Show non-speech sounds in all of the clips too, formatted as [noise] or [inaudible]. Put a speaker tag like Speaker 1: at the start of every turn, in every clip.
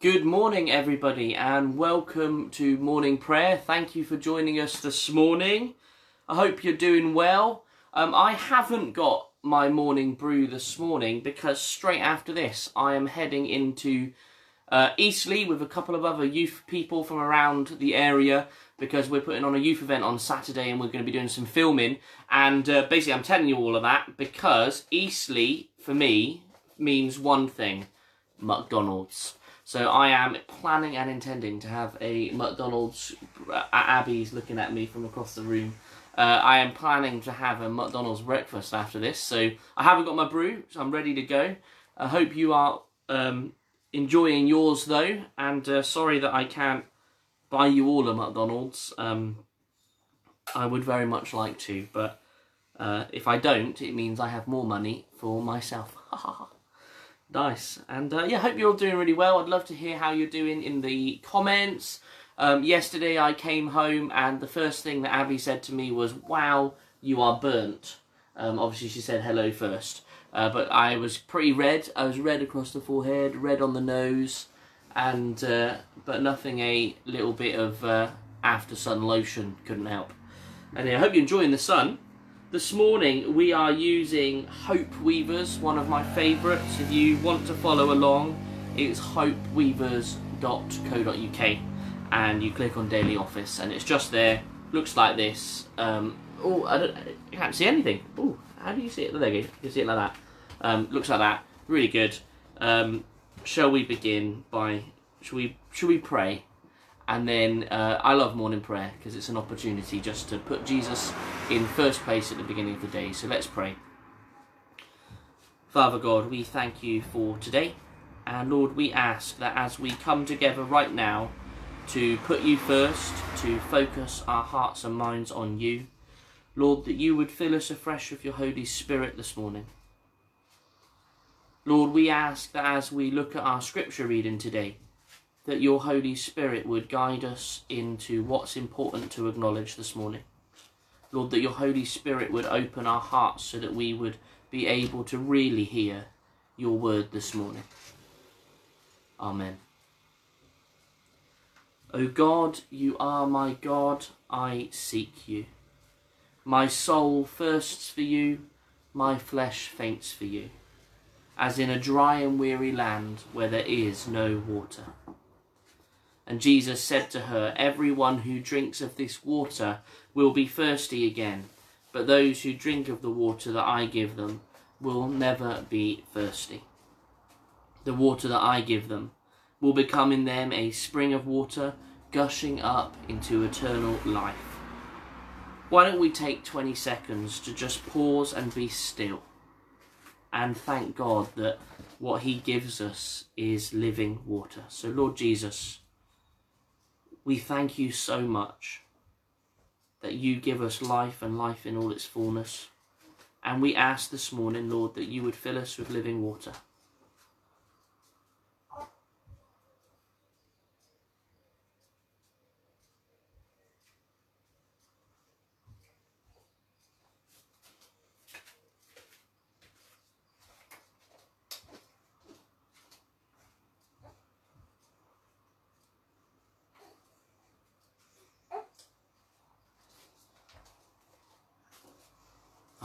Speaker 1: Good morning, everybody, and welcome to morning prayer. Thank you for joining us this morning. I hope you're doing well. Um, I haven't got my morning brew this morning because straight after this, I am heading into uh, Eastleigh with a couple of other youth people from around the area because we're putting on a youth event on Saturday and we're going to be doing some filming. And uh, basically, I'm telling you all of that because Eastleigh, for me, means one thing McDonald's. So I am planning and intending to have a McDonald's. Uh, Abby's looking at me from across the room. Uh, I am planning to have a McDonald's breakfast after this. So I haven't got my brew, so I'm ready to go. I hope you are um, enjoying yours though, and uh, sorry that I can't buy you all a McDonald's. Um, I would very much like to, but uh, if I don't, it means I have more money for myself. [laughs] Nice. And uh, yeah, hope you're all doing really well. I'd love to hear how you're doing in the comments. Um, yesterday I came home and the first thing that Abby said to me was, wow, you are burnt. Um, obviously she said hello first. Uh, but I was pretty red. I was red across the forehead, red on the nose, and uh, but nothing a little bit of uh, after sun lotion couldn't help. And yeah, I hope you're enjoying the sun. This morning we are using Hope Weavers, one of my favourites. If you want to follow along, it's hopeweavers.co.uk and you click on Daily Office and it's just there. Looks like this. Um, oh, I, don't, I can't see anything. Oh, how do you see it? There you go. You can see it like that. Um, looks like that. Really good. Um, shall we begin by? shall we? Should we pray? And then uh, I love morning prayer because it's an opportunity just to put Jesus in first place at the beginning of the day. So let's pray. Father God, we thank you for today. And Lord, we ask that as we come together right now to put you first, to focus our hearts and minds on you, Lord, that you would fill us afresh with your Holy Spirit this morning. Lord, we ask that as we look at our scripture reading today, that your Holy Spirit would guide us into what's important to acknowledge this morning. Lord, that your Holy Spirit would open our hearts so that we would be able to really hear your word this morning. Amen. O God, you are my God, I seek you. My soul thirsts for you, my flesh faints for you, as in a dry and weary land where there is no water. And Jesus said to her, Everyone who drinks of this water will be thirsty again, but those who drink of the water that I give them will never be thirsty. The water that I give them will become in them a spring of water gushing up into eternal life. Why don't we take 20 seconds to just pause and be still and thank God that what He gives us is living water. So, Lord Jesus, we thank you so much that you give us life and life in all its fullness. And we ask this morning, Lord, that you would fill us with living water.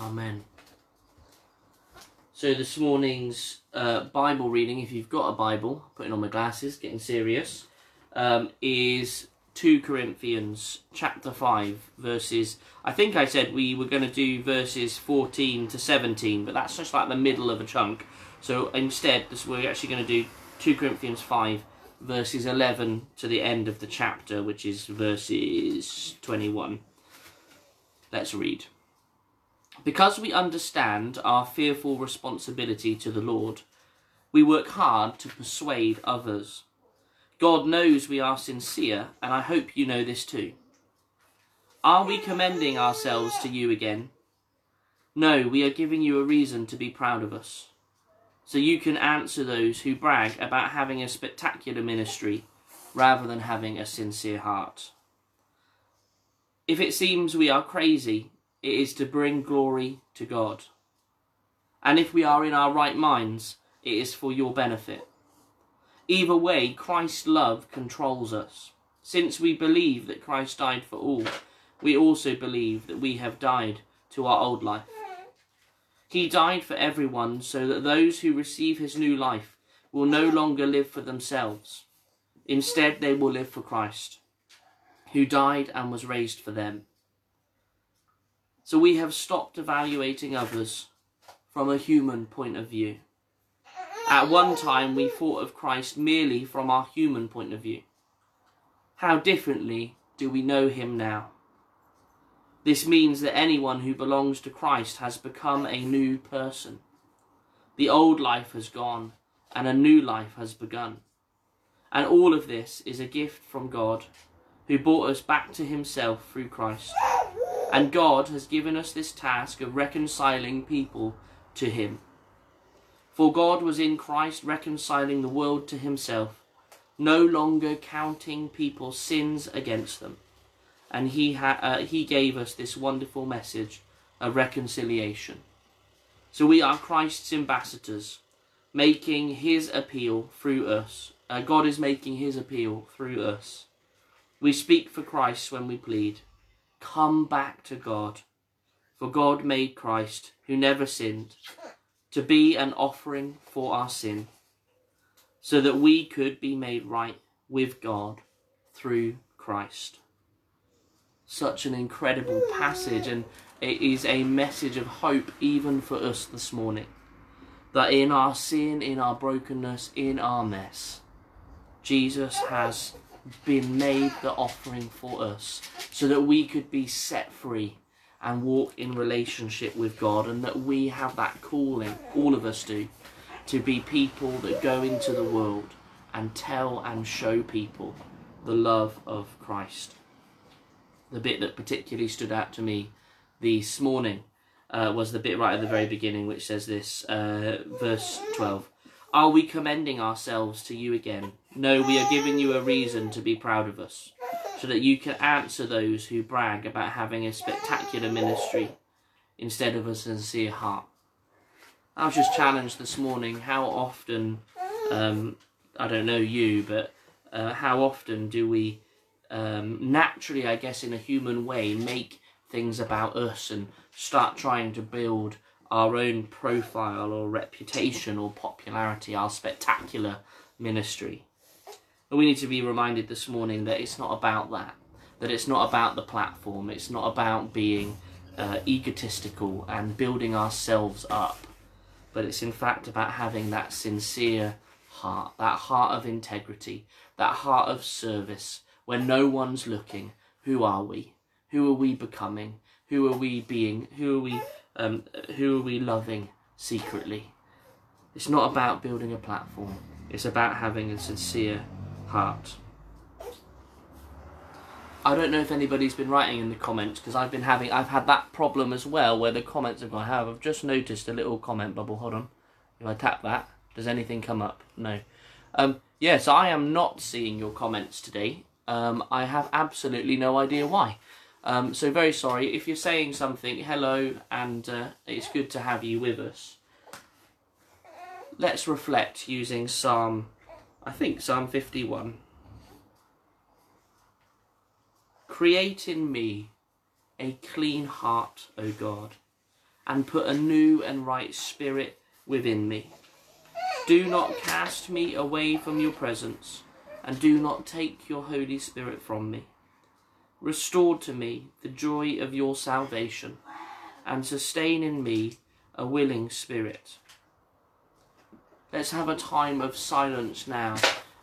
Speaker 1: Amen. So this morning's uh, Bible reading, if you've got a Bible, putting on my glasses, getting serious, um, is 2 Corinthians chapter 5 verses I think I said we were going to do verses 14 to 17 but that's just like the middle of a chunk. So instead this, we're actually going to do 2 Corinthians 5 verses 11 to the end of the chapter which is verses 21 let's read because we understand our fearful responsibility to the Lord, we work hard to persuade others. God knows we are sincere, and I hope you know this too. Are we commending ourselves to you again? No, we are giving you a reason to be proud of us. So you can answer those who brag about having a spectacular ministry rather than having a sincere heart. If it seems we are crazy, it is to bring glory to God. And if we are in our right minds, it is for your benefit. Either way, Christ's love controls us. Since we believe that Christ died for all, we also believe that we have died to our old life. He died for everyone so that those who receive his new life will no longer live for themselves. Instead, they will live for Christ, who died and was raised for them. So we have stopped evaluating others from a human point of view. At one time, we thought of Christ merely from our human point of view. How differently do we know him now? This means that anyone who belongs to Christ has become a new person. The old life has gone and a new life has begun. And all of this is a gift from God who brought us back to himself through Christ. And God has given us this task of reconciling people to him. For God was in Christ reconciling the world to himself, no longer counting people's sins against them. And he, ha- uh, he gave us this wonderful message of reconciliation. So we are Christ's ambassadors, making his appeal through us. Uh, God is making his appeal through us. We speak for Christ when we plead, Come back to God. For God made Christ, who never sinned, to be an offering for our sin, so that we could be made right with God through Christ. Such an incredible passage, and it is a message of hope even for us this morning. That in our sin, in our brokenness, in our mess, Jesus has been made the offering for us so that we could be set free and walk in relationship with God, and that we have that calling, all of us do, to be people that go into the world and tell and show people the love of Christ. The bit that particularly stood out to me this morning uh, was the bit right at the very beginning, which says this, uh, verse 12. Are we commending ourselves to you again? No, we are giving you a reason to be proud of us so that you can answer those who brag about having a spectacular ministry instead of a sincere heart. I was just challenged this morning how often, um, I don't know you, but uh, how often do we um, naturally, I guess, in a human way, make things about us and start trying to build our own profile or reputation or popularity, our spectacular ministry. We need to be reminded this morning that it's not about that. That it's not about the platform. It's not about being uh, egotistical and building ourselves up. But it's in fact about having that sincere heart, that heart of integrity, that heart of service, when no one's looking. Who are we? Who are we becoming? Who are we being? Who are we? Um, who are we loving secretly? It's not about building a platform. It's about having a sincere heart. I don't know if anybody's been writing in the comments because I've been having I've had that problem as well where the comments have gone. Have I've just noticed a little comment bubble. Hold on, if I tap that, does anything come up? No. Um, yes, I am not seeing your comments today. Um, I have absolutely no idea why. Um, so very sorry if you're saying something. Hello, and uh, it's good to have you with us. Let's reflect using Psalm I think Psalm 51. Create in me a clean heart, O God, and put a new and right spirit within me. Do not cast me away from your presence, and do not take your Holy Spirit from me. Restore to me the joy of your salvation, and sustain in me a willing spirit. Let's have a time of silence now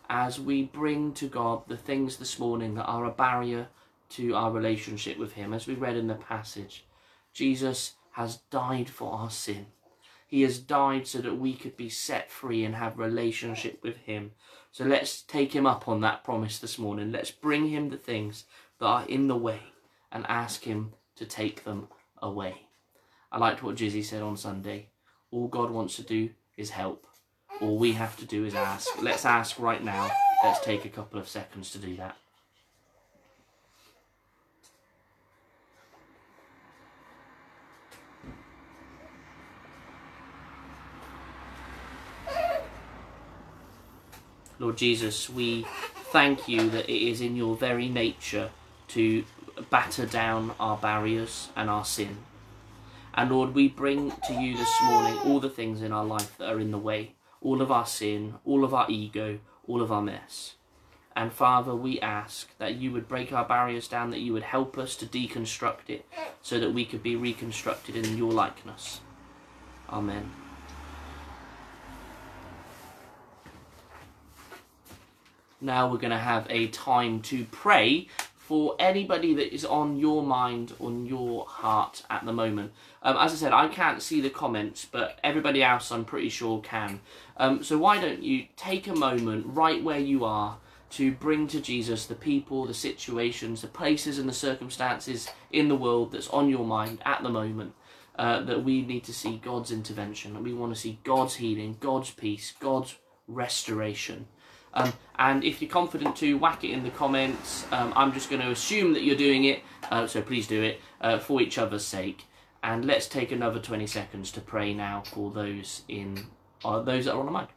Speaker 1: as we bring to God the things this morning that are a barrier to our relationship with Him. As we read in the passage, Jesus has died for our sin. He has died so that we could be set free and have relationship with Him. So let's take Him up on that promise this morning. Let's bring Him the things that are in the way and ask Him to take them away. I liked what Jizzy said on Sunday. All God wants to do is help. All we have to do is ask. Let's ask right now. Let's take a couple of seconds to do that. Lord Jesus, we thank you that it is in your very nature to batter down our barriers and our sin. And Lord, we bring to you this morning all the things in our life that are in the way, all of our sin, all of our ego, all of our mess. And Father, we ask that you would break our barriers down, that you would help us to deconstruct it so that we could be reconstructed in your likeness. Amen. Now we're going to have a time to pray for anybody that is on your mind, on your heart at the moment. Um, as I said, I can't see the comments, but everybody else I'm pretty sure can. Um, so why don't you take a moment right where you are to bring to Jesus the people, the situations, the places, and the circumstances in the world that's on your mind at the moment. Uh, that we need to see God's intervention, and we want to see God's healing, God's peace, God's restoration. Um, and if you're confident to, whack it in the comments. Um, I'm just going to assume that you're doing it, uh, so please do it uh, for each other's sake. And let's take another 20 seconds to pray now for those in uh, those that are on the mind.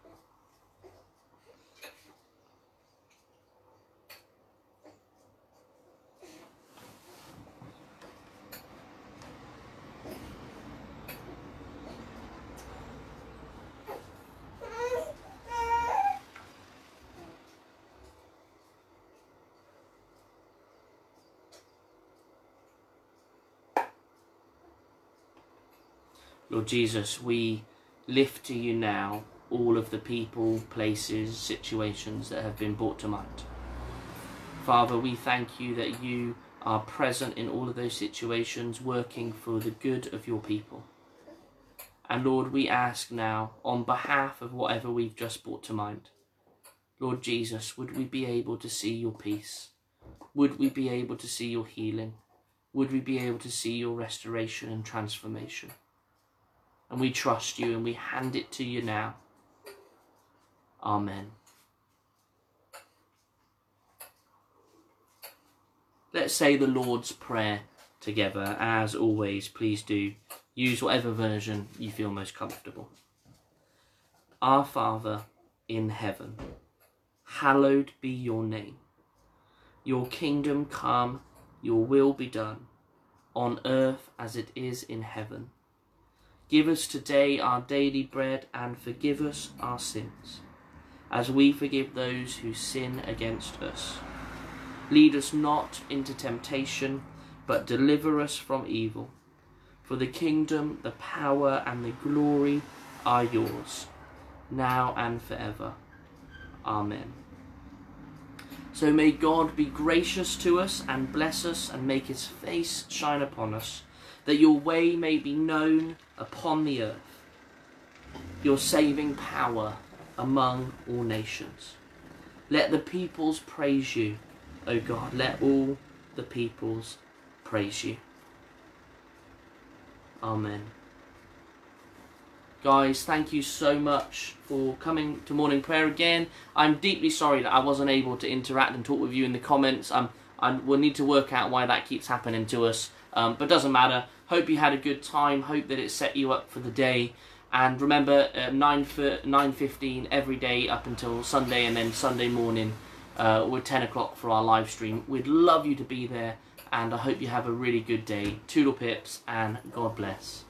Speaker 1: Lord Jesus, we lift to you now all of the people, places, situations that have been brought to mind. Father, we thank you that you are present in all of those situations, working for the good of your people. And Lord, we ask now, on behalf of whatever we've just brought to mind, Lord Jesus, would we be able to see your peace? Would we be able to see your healing? Would we be able to see your restoration and transformation? And we trust you and we hand it to you now. Amen. Let's say the Lord's Prayer together. As always, please do use whatever version you feel most comfortable. Our Father in heaven, hallowed be your name. Your kingdom come, your will be done, on earth as it is in heaven. Give us today our daily bread and forgive us our sins, as we forgive those who sin against us. Lead us not into temptation, but deliver us from evil. For the kingdom, the power, and the glory are yours, now and forever. Amen. So may God be gracious to us and bless us and make his face shine upon us that your way may be known upon the earth, your saving power among all nations. Let the peoples praise you, O God. Let all the peoples praise you. Amen. Guys, thank you so much for coming to morning prayer again. I'm deeply sorry that I wasn't able to interact and talk with you in the comments. Um, I will need to work out why that keeps happening to us. Um, but doesn't matter. Hope you had a good time. Hope that it set you up for the day. And remember, uh, 9 9.15 every day up until Sunday and then Sunday morning uh, with 10 o'clock for our live stream. We'd love you to be there. And I hope you have a really good day. Toodle pips and God bless.